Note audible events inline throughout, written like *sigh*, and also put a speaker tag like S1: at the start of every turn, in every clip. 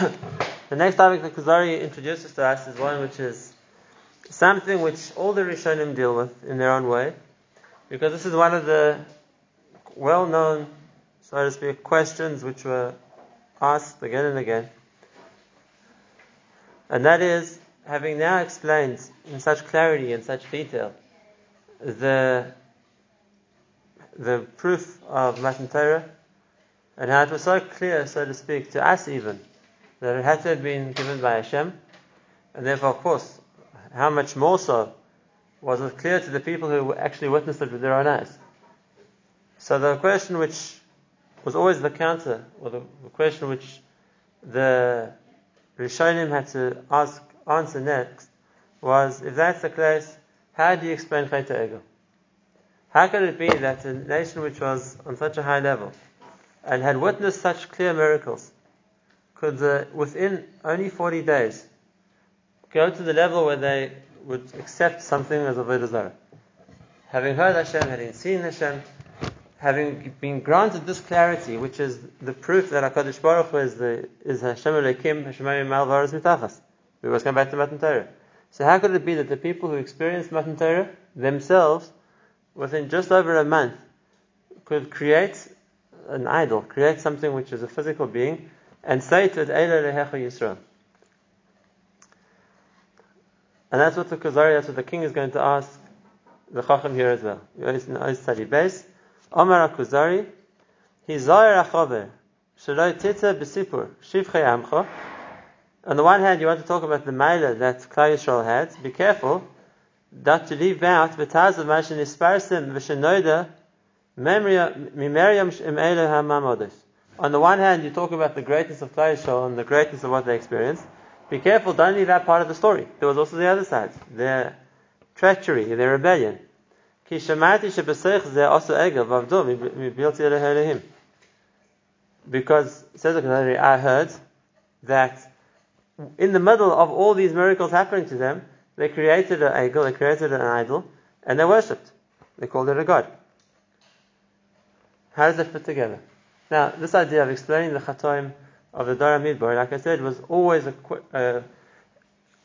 S1: *coughs* the next topic that Kuzari introduces to us is one which is something which all the Rishonim deal with in their own way, because this is one of the well-known, so to speak, questions which were asked again and again. And that is, having now explained in such clarity and such detail the the proof of Matan Torah, and how it was so clear, so to speak, to us even, that it had to have been given by Hashem, and therefore, of course, how much more so was it clear to the people who actually witnessed it with their own eyes. So the question which was always the counter, or the, question which the Rishonim had to ask, answer next, was, if that's the case, how do you explain Chayta Egel? How could it be that a nation which was on such a high level and had witnessed such clear miracles could, uh, within only 40 days, go to the level where they would accept something as a Avodah Having heard Hashem, having seen Hashem, having been granted this clarity, which is the proof that HaKadosh Baruch Hu is, the, is Hashem Elohim, Hashem Mal Mitachas. We must come back to Matan Torah. So how could it be that the people who experienced Matan Torah themselves within just over a month, could create an idol, create something which is a physical being, and it, Eila lehecha Yisrael. And that's what the Kuzari, that's what the king is going to ask the Chacham here as well. In study base, Omar Kuzari, Hizayer Achover, Shaloi Tita Besipur, Shivchei Amcha. On the one hand, you want to talk about the Maila that Klal Yisrael had. Be careful that to leave out v'taz of mashin isparsim v'shenoida mimeriam im elu hamamodes. On the one hand, you talk about the greatness of Klal and the greatness of what they experienced. Be careful, don't leave out part of the story. There was also the other side, their treachery, their rebellion. Because, says the I heard that in the middle of all these miracles happening to them, they created an idol, they created an idol, and they worshipped. They called it a god. How does that fit together? Now, this idea of explaining the chatoim of the Dara Midbar, like I said, was always a, uh,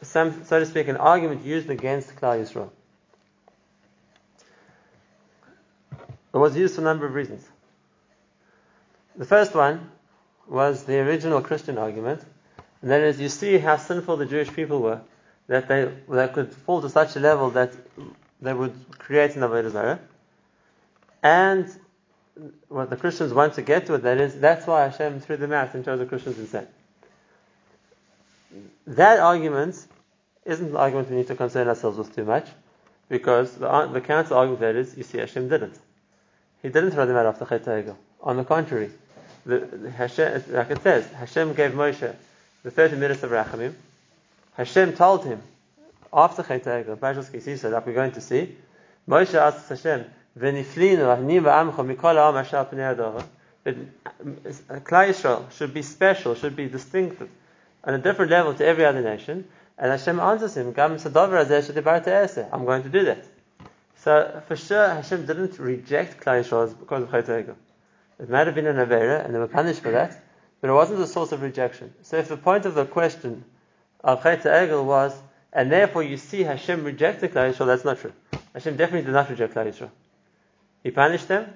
S1: some, so to speak, an argument used against Klal Yisrael. It was used for a number of reasons. The first one was the original Christian argument, and that is, you see how sinful the Jewish people were that they that could fall to such a level that they would create an avodah zarah. And what the Christians want to get to that is, that's why Hashem threw them out and chose the Christians instead. That argument isn't the argument we need to concern ourselves with too much, because the, the counter argument that is, you see, Hashem didn't. He didn't throw them out after Chet On the contrary, the, the Hashem, like it says, Hashem gave Moshe the 30 minutes of Rachamim, Hashem told him after Chet Kisisa, that we're going to see, Moshe asks Hashem, "V'niflinu ahni v'amcha mikol ha'am asher pnei adara." That Yisrael should be special, should be distinct on a different level to every other nation. And Hashem answers him, "Gam sadavar azeh I'm going to do that. So for sure, Hashem didn't reject Klal Yisrael because of Egel. It might have been an avera, and they were punished for that, but it wasn't the source of rejection. So if the point of the question of Egel was, and therefore you see Hashem rejected Klal Yisrael, that's not true. Hashem definitely did not reject Klal Yisrael. He punished them,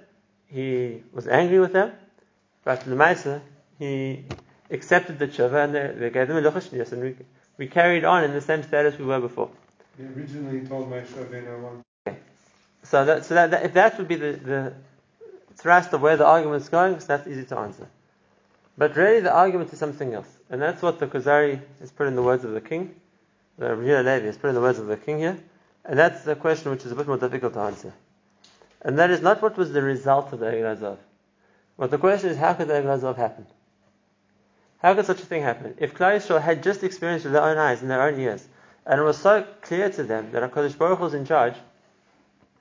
S1: he was angry with them, but Lemaisa, he accepted the tshuva and they, they gave them a luchashnias, and we, we carried on in the same status we were before.
S2: He originally told Moshe one.
S1: Okay. So that, so that, that, if that would be the, the thrust of where the argument is going, so that's easy to answer. But really, the argument is something else. And that's what the Kuzari has put in the words of the king. The Ravina Levi has put in the words of the king here. And that's the question which is a bit more difficult to answer. And that is not what was the result of the Egel Azov. But the question is, how could the Egel Azov happen? How could such a thing happen? If Klal Yisrael had just experienced with their own eyes and their own ears, and it was so clear to them that HaKadosh Baruch was in charge,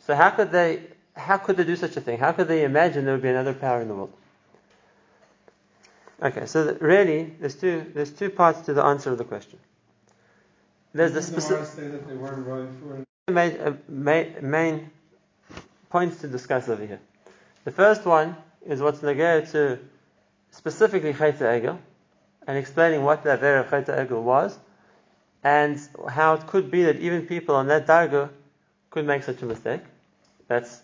S1: so how could they, how could they do such a thing? How could they imagine there would be another power in the world? Okay, so really, there's two there's two parts to the answer of the question. There's the specific main, uh, main, main points to discuss over here. The first one is what's negated to specifically Chayta Egel, and explaining what the Avera of Chayta Egel was, and how it could be that even people on that Darga could make such a mistake. That's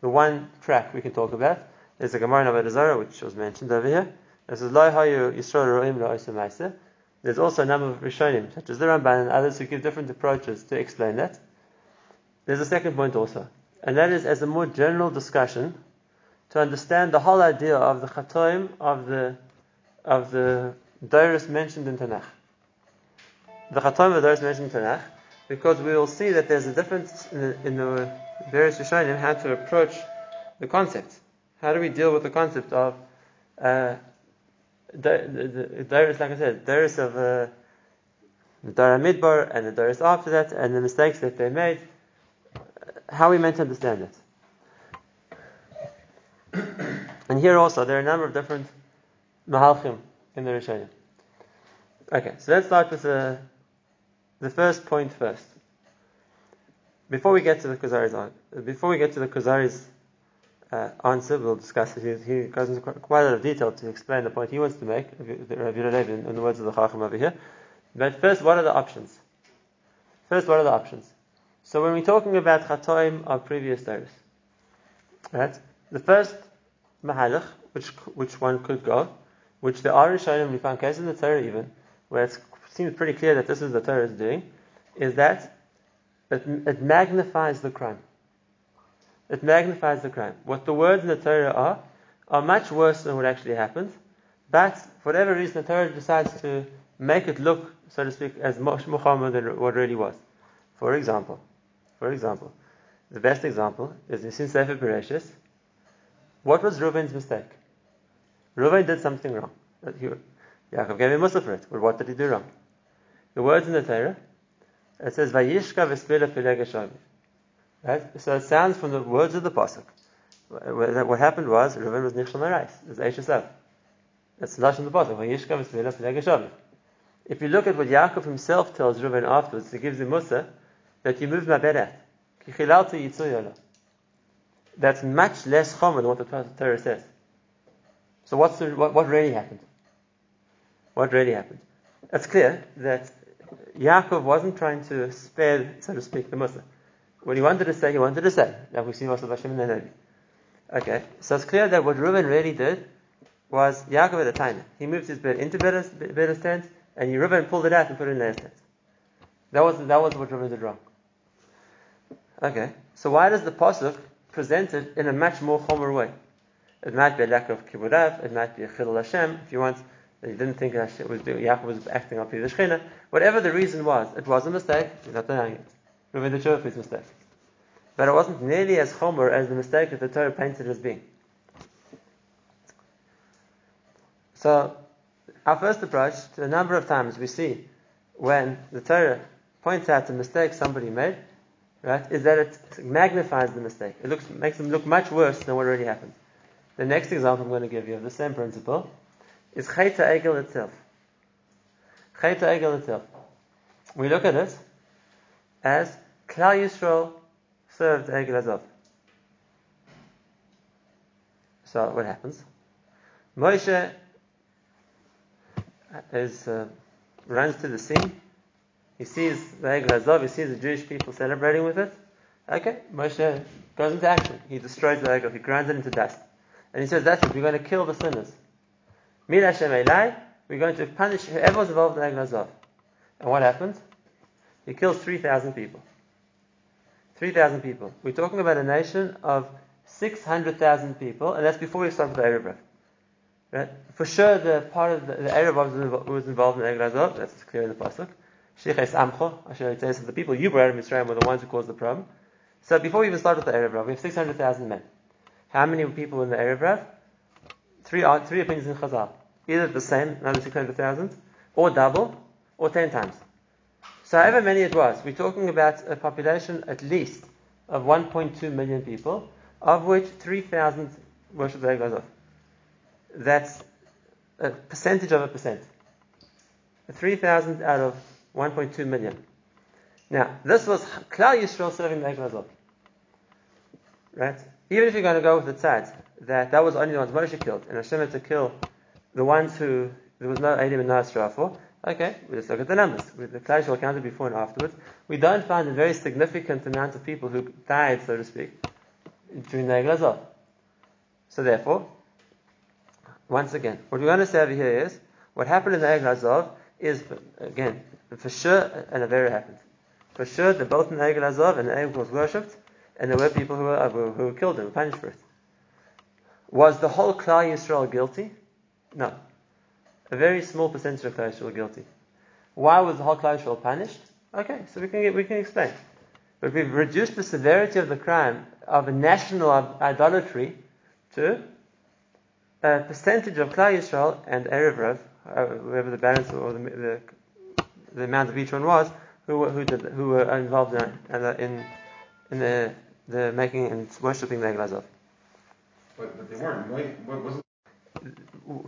S1: the one track we can talk about. There's a Gemara in Avodah which was mentioned over here. This is Lo Yisrael Ro'im Lo There's also a number of Rishonim, such as the Ramban and others, who give different approaches to explain that. There's a second point also, and that is as a more general discussion to understand the whole idea of the chatoim of the of the Doris mentioned in Tanakh. The chatoim of the Doris mentioned in Tanakh, because we will see that there's a difference in the, in the various Rishonim how to approach the concept. How do we deal with the concept of uh, Doris, like I said, Doris of uh, the Dara Midbar and the Doris after that, and the mistakes that they made? How we meant to understand it? and here also, there are a number of different mahalchim in the Rishonim. Okay, so let's start with the, the first point first. Before we get to the Kuzari's before we get to the uh, answer, we'll discuss it. He, he goes into quite a lot of detail to explain the point he wants to make, in, in the words of the Chacham over here. But first, what are the options? First, what are the options? So when we're talking about chatoim of previous days, right? The first mahalach, which which one could go, which the are Rishonim, we found cases in the Torah even, where it seems pretty clear that this is the Torah is doing, is that it, it magnifies the crime. It magnifies the crime. What the words in the Torah are, are much worse than what actually happens, but for whatever reason the Torah decides to make it look, so to speak, as much more than what really was. For example, for example, the best example is in Sefer Bereshis. What was Reuven's mistake? Reuven did something wrong. Yaakov gave him Mussar for it. But what did he do wrong? The words in the Torah, it says, Vayishka v'spila Right? So it sounds from the words of the Pasuk. What happened was, Reuven was Nichshel Marais. It's. That's the Lashon the Pasuk. Vayishka v'spila If you look at what Yaakov himself tells Reuven afterwards, he gives him Mussar, that you moved my bed at. That's much less common than what the Torah says. So what's the, what, what really happened? What really happened? It's clear that Yaakov wasn't trying to spare, so to speak, the Mussar. What he wanted to say, he wanted to say. We see Hashem. Okay, so it's clear that what Reuben really did was Yaakov at the time. He moved his bed into Bilhah's tent, and Reuben pulled it out and put it in Leah's tent. That was, that was what Reuben did wrong. Okay, so why does the pasuk present it in a much more chomer way? It might be a lack of kibbud av, it might be a chilul Hashem, if you want, that you didn't think Hashem was doing, Yaakov was acting up to the Shechina. Whatever the reason was, it was a mistake, he's not denying it. Reuven the is a mistake. But it wasn't nearly as chomer as the mistake that the Torah painted as being. So, our first approach, to a number of times we see when the Torah points out a mistake somebody made, right, is that it magnifies the mistake. It looks, makes them look much worse than what already happened. The next example I'm going to give you of the same principle is Chayta Egel itself. Chayta Egel itself. We look at it as Klal Yisrael served Egel Azov. So what happens? Moshe is, uh, runs to the scene he sees the Egel Hazov, he sees the Jewish people celebrating with it. Okay, Moshe goes into action. He destroys the Egel, he grinds it into dust. And he says, that's it, we're going to kill the sinners. Mil Hashem we're going to punish whoever was involved in Egel Hazov. And what happens? He kills 3,000 people. 3,000 people. We're talking about a nation of 600,000 people, and that's before we start with the Erev Right? For sure, the part of the, the Erev was involved in Egel Hazov, that's clear in the Pasuk. Amcho, Asher the people you brought of Mitzrayim were the ones who caused the problem. So before we even start with the Erev Rav, we have 600,000 men. How many people in the Erev Rav? Three, uh, three opinions in Chazal. Either the same, another 600,000, or double, or 10 times. So however many it was, we're talking about a population at least of 1.2 million people, of which 3,000 worship the Egel That's a percentage of a percent. 3,000 out of 1.2 million. Now, this was Klal Yisrael serving the Egel Right? Even if you're going to go with the tzad, that that was only the ones Moshe killed, and Hashem had to kill the ones who There was no Eidim and no Asra for. Okay, we just look at the numbers. The Klal Yisrael counted before and afterwards. We don't find a very significant amount of people who died, so to speak, during the Egel So therefore, once again, what we're going to say over here is, what happened in the Egel is, again, for sure and an Avera happened. For sure, the both in Egel Azov and Egel was worshipped, and there were people who were, uh, who, who were killed and were punished for it. Was the whole Klal Yisrael guilty? No. A very small percentage of Klal Yisrael guilty. Why was the whole Klal Yisrael punished? Okay, so we can get, we can explain. But we've reduced the severity of the crime of a national idolatry to a percentage of Klal Yisrael and Erev Rav, uh, whoever the balance or the, the, the, amount of each one was, who were, who, did, who were involved in, in, in the, the making and worshipping the Egel
S3: But, but they weren't. What wasn't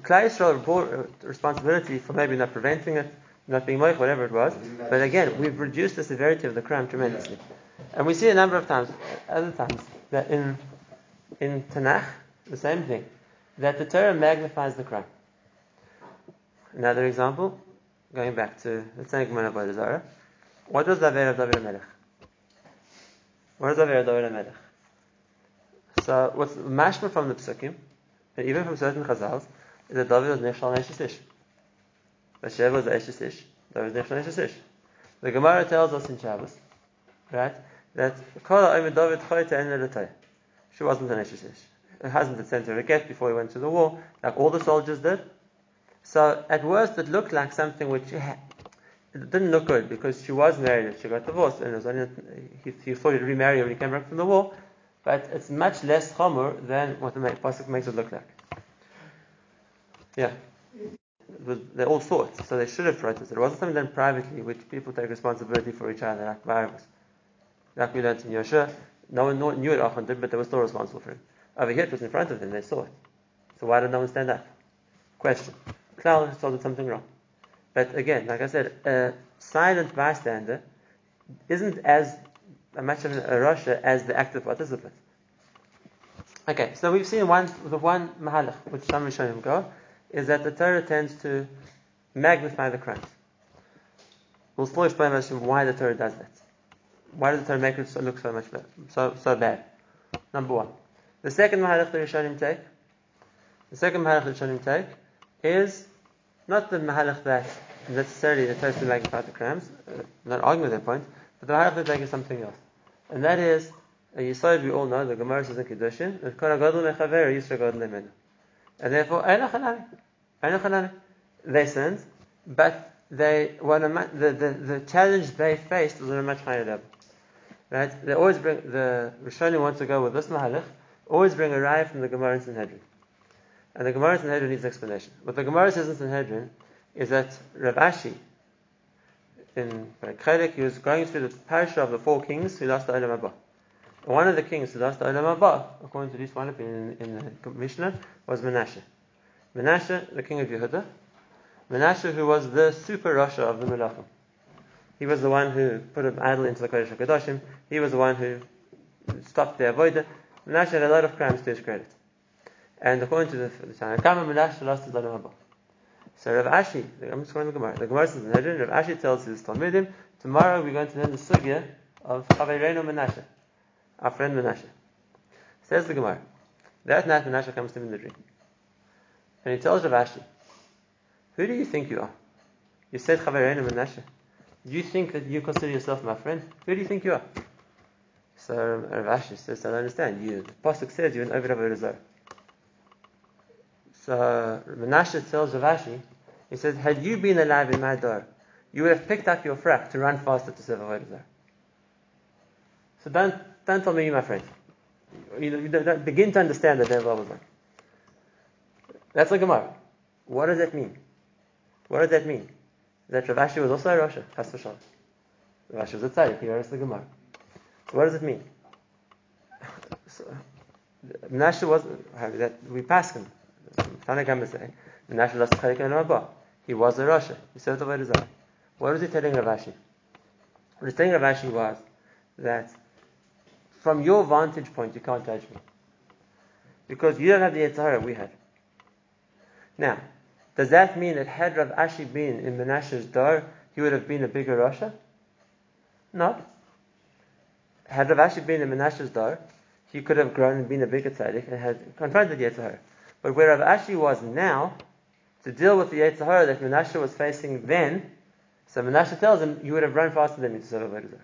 S1: Klal Yisrael bore responsibility for maybe not preventing it, not being moich, whatever it was. But again, we've reduced the severity of the crime tremendously. And we see a number of times, other times, that in in Tanakh, the same thing, that the Torah magnifies the crime. Another example, going back to the say Gemara by Zara, what was the Aver of David Melech? What is the Aver of David Melech? So, what's mashma from the Psukim? And even from certain Chazals, is that David was Nechshal Neshisish. Bathsheba was Eshisish. David was Nechshal Neshisish. The Gemara tells us in Shabbos, right, that Kol David Chayta En She wasn't an Eshisish. Her husband had sent her a gift before he went to the war, like all the soldiers did. So at worst, it looked like something which eh, it didn't look good because she was married. and She got divorced, and it was only, he, he thought he'd remarry her when he came back from the war but it's much less chomer than what the pasuk makes it look like. Yeah, was, they all thought, so they should have protested. It wasn't something done privately, which people take responsibility for each other, like virus. Like we learned in Yosha, no one knew it Achan did, but they were still responsible for it. Over here, it was in front of them; they saw it. So why did no one stand up? Question: Klal has told something wrong. But again, like I said, a silent bystander isn't as much of a Rasha as the active participant. Okay, so we've seen one the one mahalach which some Rishonim go is that the Torah tends to magnify the crimes. We'll still explain why the Torah does that. Why does the Torah make it look so much bad, so so bad? Number one. The second mahalach the Rishonim take, the second mahalach the Rishonim take is not the mahalach that necessarily the Torah magnify the crimes. Uh, not arguing that point, but the mahalach is something else, and that is a Yisrael we all know, the Gemara says in Kiddushin, that Kol HaGadol Mechaver Yisra Gadol. And therefore, they sinned, but they were the, the, the challenge they faced was on a much higher level. Right? They always bring, the Rishonim want to go with this Mahalach, always bring a raya from the Gemara in Sanhedrin. And the Gemara in Sanhedrin needs an explanation. What the Gemara says in Sanhedrin is that Rav Ashi, in Chelik, he was going through the parasha of the four kings who lost the Olam Haba. One of the kings who lost the Olam Haba, according to this one opinion in, in the Mishnah, was Menashe. Menashe, the king of Yehuda. Menashe, who was the super Rasha of the Melachim. He was the one who put an idol into the Kodesh HaKadoshim. He was the one who stopped the Avodah. Menashe had a lot of crimes to his credit. And according to the, the Haba. So Rav Ashi, I'm just going to the Gemara. The Gemara says in Hedrin, Rav Ashi tells his Talmudim, tomorrow we're going to learn the sugya of Chaveirenu Menashe our friend Menashe. Says the Gemara. That night Menashe comes to him in the dream. And he tells Rav Ashi, Who do you think you are? You said Chavarenu Menashe. Do you think that you consider yourself my friend? Who do you think you are? So Rav Ashi says, I don't understand. You, the Pasuk says you're an Ovid of So Menashe tells Rav Ashi, he says, Had you been alive in my door, you would have picked up your frak to run faster to serve Avodah So don't don't tell me my friend. You, you don't, begin to understand that they're was one. That's a Gemara. What does that mean? What does that mean? That Rav Ashi was also a Rasha, Chas v'shalom. Rav Ashi was a tzaddik, he writes the Gemara. What does it mean? *laughs* so, Menashe was, that we pass him. Tanakh say, Menashe lost Chayik and He was a Rasha. He served the Avodah What was he telling Rav Ashi? What he was telling Rav Ashi was that from your vantage point, you can't judge me. Because you don't have the Yetzer Hara we had. Now, Does that mean that had Rav Ashi been in Menashe's door, he would have been a bigger Rasha? No. Had Rav Ashi been in Menashe's door, he could have grown and been a bigger tzaddik and had confronted Yetzer Hara. But where Rav Ashi was now, to deal with the Yetzer Hara that Menashe was facing then, so Menashe tells him, you would have run faster than me to serve Avodah.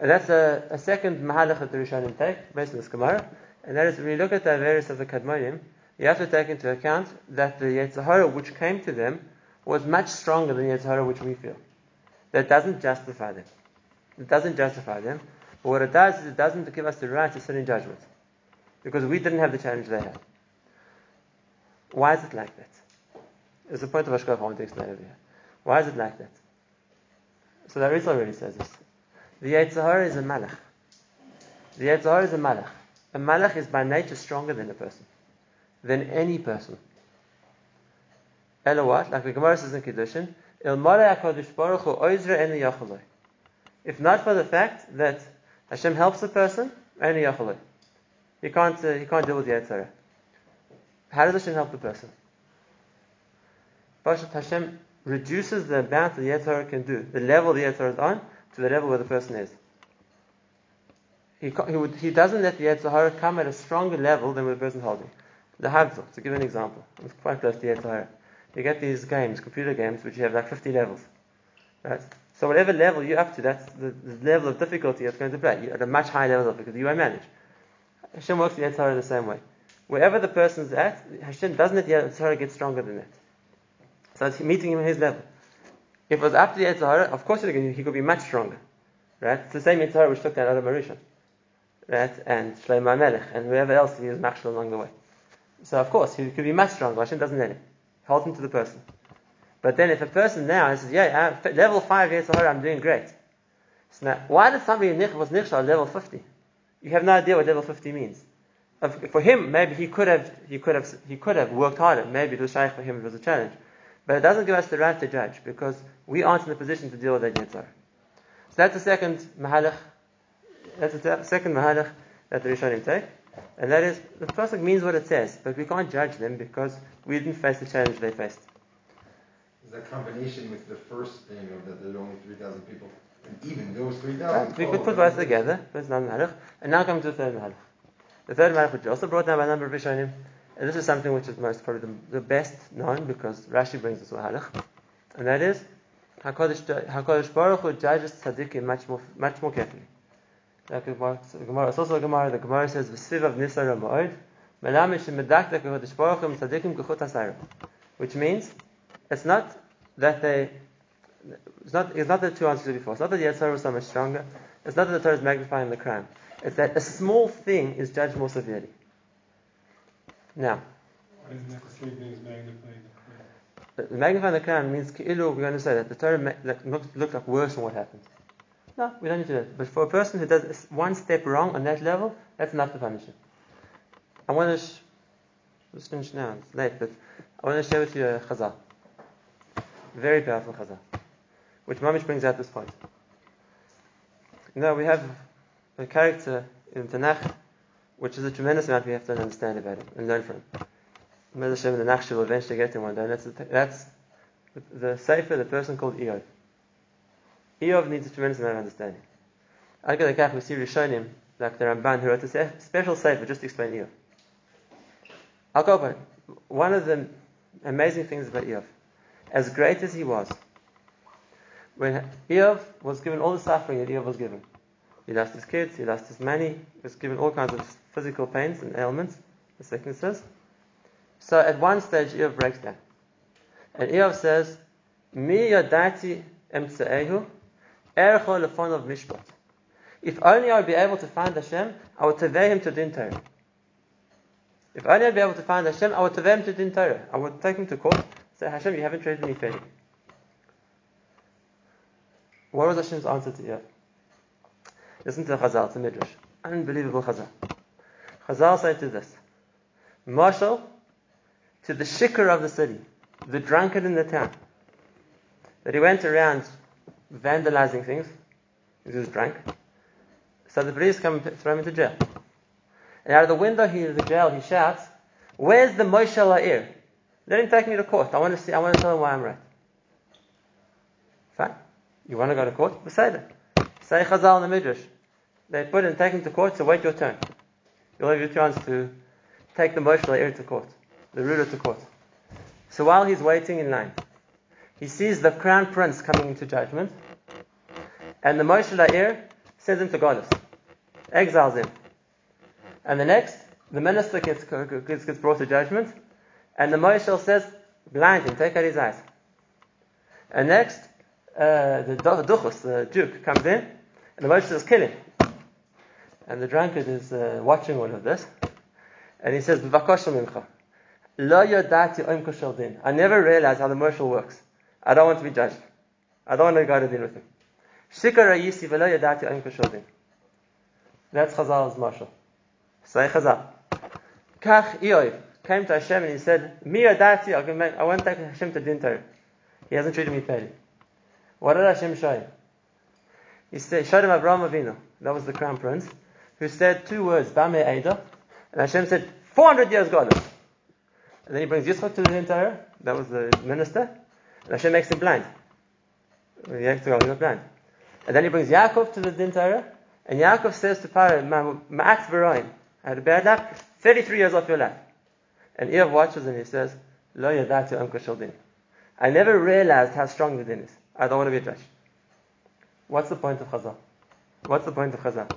S1: And that's a, a second mahalach that the Rishonim take, based on this Gemara, and that is when you look at the Averis of the Kadmonim, you have to take into account that the Yetzer Hara which came to them was much stronger than the Yetzer Hara which we feel. That doesn't justify them. It doesn't justify them. But what it does is it doesn't give us the right to sit in judgment. Because we didn't have the challenge they had. Why is it like that? It's the point of Ashkaf I want to explain over here. Why is it like that? So the Arizal already says this. The Yetzer Hara is a malach. The Yetzer Hara is a malach. A malach is by nature stronger than a person. Than any person. Ella what? Like the Gemara says in Kiddushin, Il Baruch Hu eni. If not for the fact that Hashem helps a person, eni yachaloi. He can't, uh, he can't deal with the Yetzer Hara. How does Hashem help the person? Bashat Hashem reduces the amount that the Yetzer Hara can do, the level the Yetzer Hara is on, to the level where the person is. He, he, would, he doesn't let the Yetzer Hara come at a stronger level than where the person holding. The Havzul, to give an example, it's quite close to Yetzer Hara. You get these games, computer games, which you have like 50 levels. Right? So whatever level you're up to, that's the, the level of difficulty it's going to play. You're at a much higher level of difficulty. You won't manage. Hashem works the Yetzer Hara the same way. Wherever the person's at, Hashem doesn't let the Yetzer Hara get stronger than that. So it's meeting him at his level. If it was up to the Yetzer Hara, of course he could be much stronger. Right? It's the same Yetzer Hara which took down Adam HaRishon. Right? And Shlomo Melech, and whoever else he was machshel along the way. So of course, he could be much stronger. Hashem doesn't let him. Holds him to the person. But then if a person now says, yeah, I'm, level 5 Yetzer Hara, I'm doing great. So now, why did somebody was nichshal level 50? You have no idea what level 50 means. For him, maybe he could have, he could have, he could have worked harder. Maybe it was shy for him, it was a challenge. But it doesn't give us the right to judge because we aren't in the position to deal with that Yetzer Hara. So that's the second mahalach. That's the second mahalach that the Rishonim take. And that is, the pasuk means what it says, but we can't judge them because we didn't face the challenge they faced.
S3: Is that combination with the first thing of that there are only 3,000 people, and even those 3,000?
S1: We could put both together, but it's not mahalach. And now come to the third mahalach. The third is also brought down by a number of Rishonim, and this is something which is most probably the, the best known because Rashi brings this mahalach, and that is Hakadosh Baruch Hu judges tzaddikim much more much more carefully. Like it's also a Gemara. The Gemara says, "V'siv of nisar ma'od, melamish medakdek Hakadosh Baruch Hu tzaddikim gechut hasayra," which means it's not that they. It's not, it's not the two answers before. It's not that the Yetzirah was so much stronger. It's not that the Torah is magnifying the crime. It's that a small thing is judged more severely. Now,
S2: Why isn't that the same thing as magnifying the
S1: the magnifying the crime means we're going to say that the Torah looks, that looked, looked like worse than what happened. No, we don't need to do that. But for a person who does one step wrong on that level, that's enough to punish him. I want to, sh- let's finish now, it's late, but I want to share with you a chazal. Very powerful chazal. Which Mamish brings out this point. Now we have a character in Tanakh, which is a tremendous amount we have to understand about him and learn from him. Mezah Hashem, the Nachshul will eventually get to one day. That's the, that's the Sefer, the person called Eov. Eov needs a tremendous amount of understanding. Al Kadakach, we see Rishonim, like the Ramban, who wrote a special Sefer just to explain Eov. go Koban, one of the amazing things about Eov, as great as he was, when Eov was given all the suffering that Eov was given, he lost his kids, he lost his money, he was given all kinds of physical pains and ailments, the sicknesses. So at one stage, Eov breaks down. And Eov says, Mi yadati emtse'ehu, ercho lefon of mishpat. If only I would be able to find Hashem, I would teveh him to din Torah. If only I'd be able to find Hashem, I would teveh him to din Torah. I would take him to court, say, Hashem, you haven't treated me fairly. What was Hashem's answer to Eov? Listen to the Chazal, to Midrash. Unbelievable Chazal. Chazal say to this, Marshal, to the shikar of the city, the drunkard in the town, that he went around vandalizing things, he was drunk. So the police come and throw him into jail. And out of the window he, of the jail, he shouts, Where's the Moshel Ha'ir? Let him take me to court. I want to see. I want to tell him why I'm right. Fine. You want to go to court? Beseder. Say Chazal in the Midrash. They put and take him to court. So wait your turn. You'll have your chance to take the Moshel Ha'ir to court, the ruler to court. So while he's waiting in line, he sees the crown prince coming into judgment, and the Moshel Ha'ir sends him to Goddess, exiles him. And the next, the minister gets, gets, gets brought to judgment, and the Moshe says, blind him, take out his eyes. And next, uh, the Duchus, the Duke, comes in, and the Moshe says, kill him. And the drunkard is uh, watching all of this, and he says, mincha. Lo yodati oim din. I never realized how the marshal works. I don't want to be judged. I don't want to go to din with him. Shikar yisi velo yodati oim din. That's Chazal's marshal. Say Chazal. Kach Iyov came to Hashem and he said, Mi yodati, I want to take Hashem to din Torah. He hasn't treated me fairly. What did Hashem show him? He said, showed him Abraham Avinu. That was the crown prince, who said two words, Bame Eida. And Hashem said, 400 years gone. And then he brings Yitzchak to the entire. That was the minister. And Hashem makes him blind. He's not blind. And then he brings Yaakov to the din Torah, and Yaakov says to Pharaoh, Ma'at v'roin, I had a bad luck, 33 years off your life. And Eov watches and he says, Lo yadati am din. I never realized how strong the din is. I don't want to be a judge. What's the point of Chazal? What's the point of Chazal?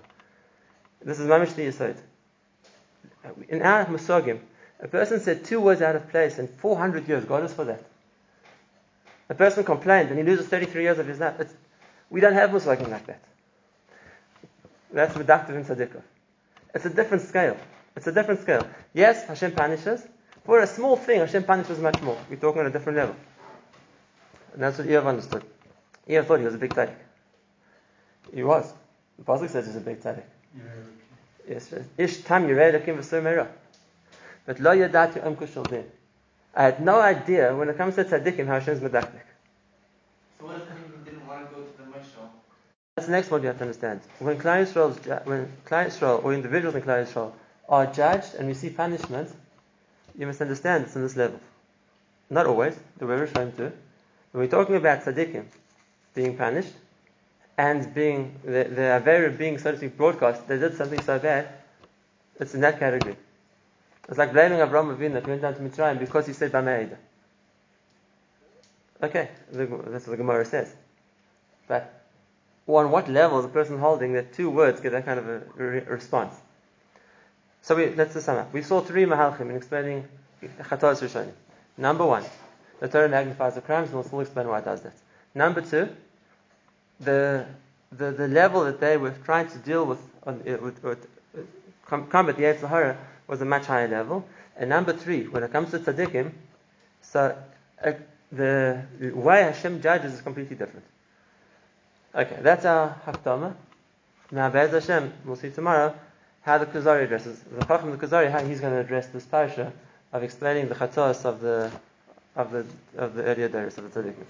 S1: This is Mamish Yisod. In our Musogim, a person said two words out of place in 400 years. God is for that. A person complained and he loses 33 years of his life. It's, we don't have Musogim like that. That's reductive in Tzadikah. It's a different scale. It's a different scale. Yes, Hashem punishes. For a small thing, Hashem punishes much more. We're talking on a different level. And that's what Eov understood. Eov thought he was a big tzaddik. He was. The Pasuk says he's a big tzaddik. Yes, Ish tam yiredakim v'sur But lo yadati um kushal din. I had no idea when it comes to tzaddikim how Hashem's medakdik.
S4: So what if he didn't want to go to the mashal?
S1: That's the next one you have to understand. When Klal Yisrael, when Klal Yisrael or individuals in Klal Yisrael are judged and receive punishment, you must understand it's on this level. Not always. The way we're showing to. When we're talking about tzaddikim being punished and being the, the Avera being so to speak broadcast, they did something so bad, it's in that category. It's like blaming Avraham Avinu that went down to Mitzrayim because he said Bameida. Okay, that's what the Gemara says. But on what level is a person holding that two words get that kind of a re- response? So we, let's sum up. We saw three mahalchim in explaining Chatos Rishonim. Number one, the Torah magnifies the crimes, and we'll still explain why it does that. Number two, the, the, the level that they were trying to deal with, on, with, with combat the Yetzer was a much higher level. And number three, when it comes to tzaddikim, so uh, the, the way Hashem judges is completely different. Okay, that's our Hakdama. Now, Be'ez Hashem, we'll see tomorrow how the Kuzari addresses. The Chacham the Kuzari, how he's going to address this parasha of explaining the chatos of the of the of the earlier days of the tzaddikim.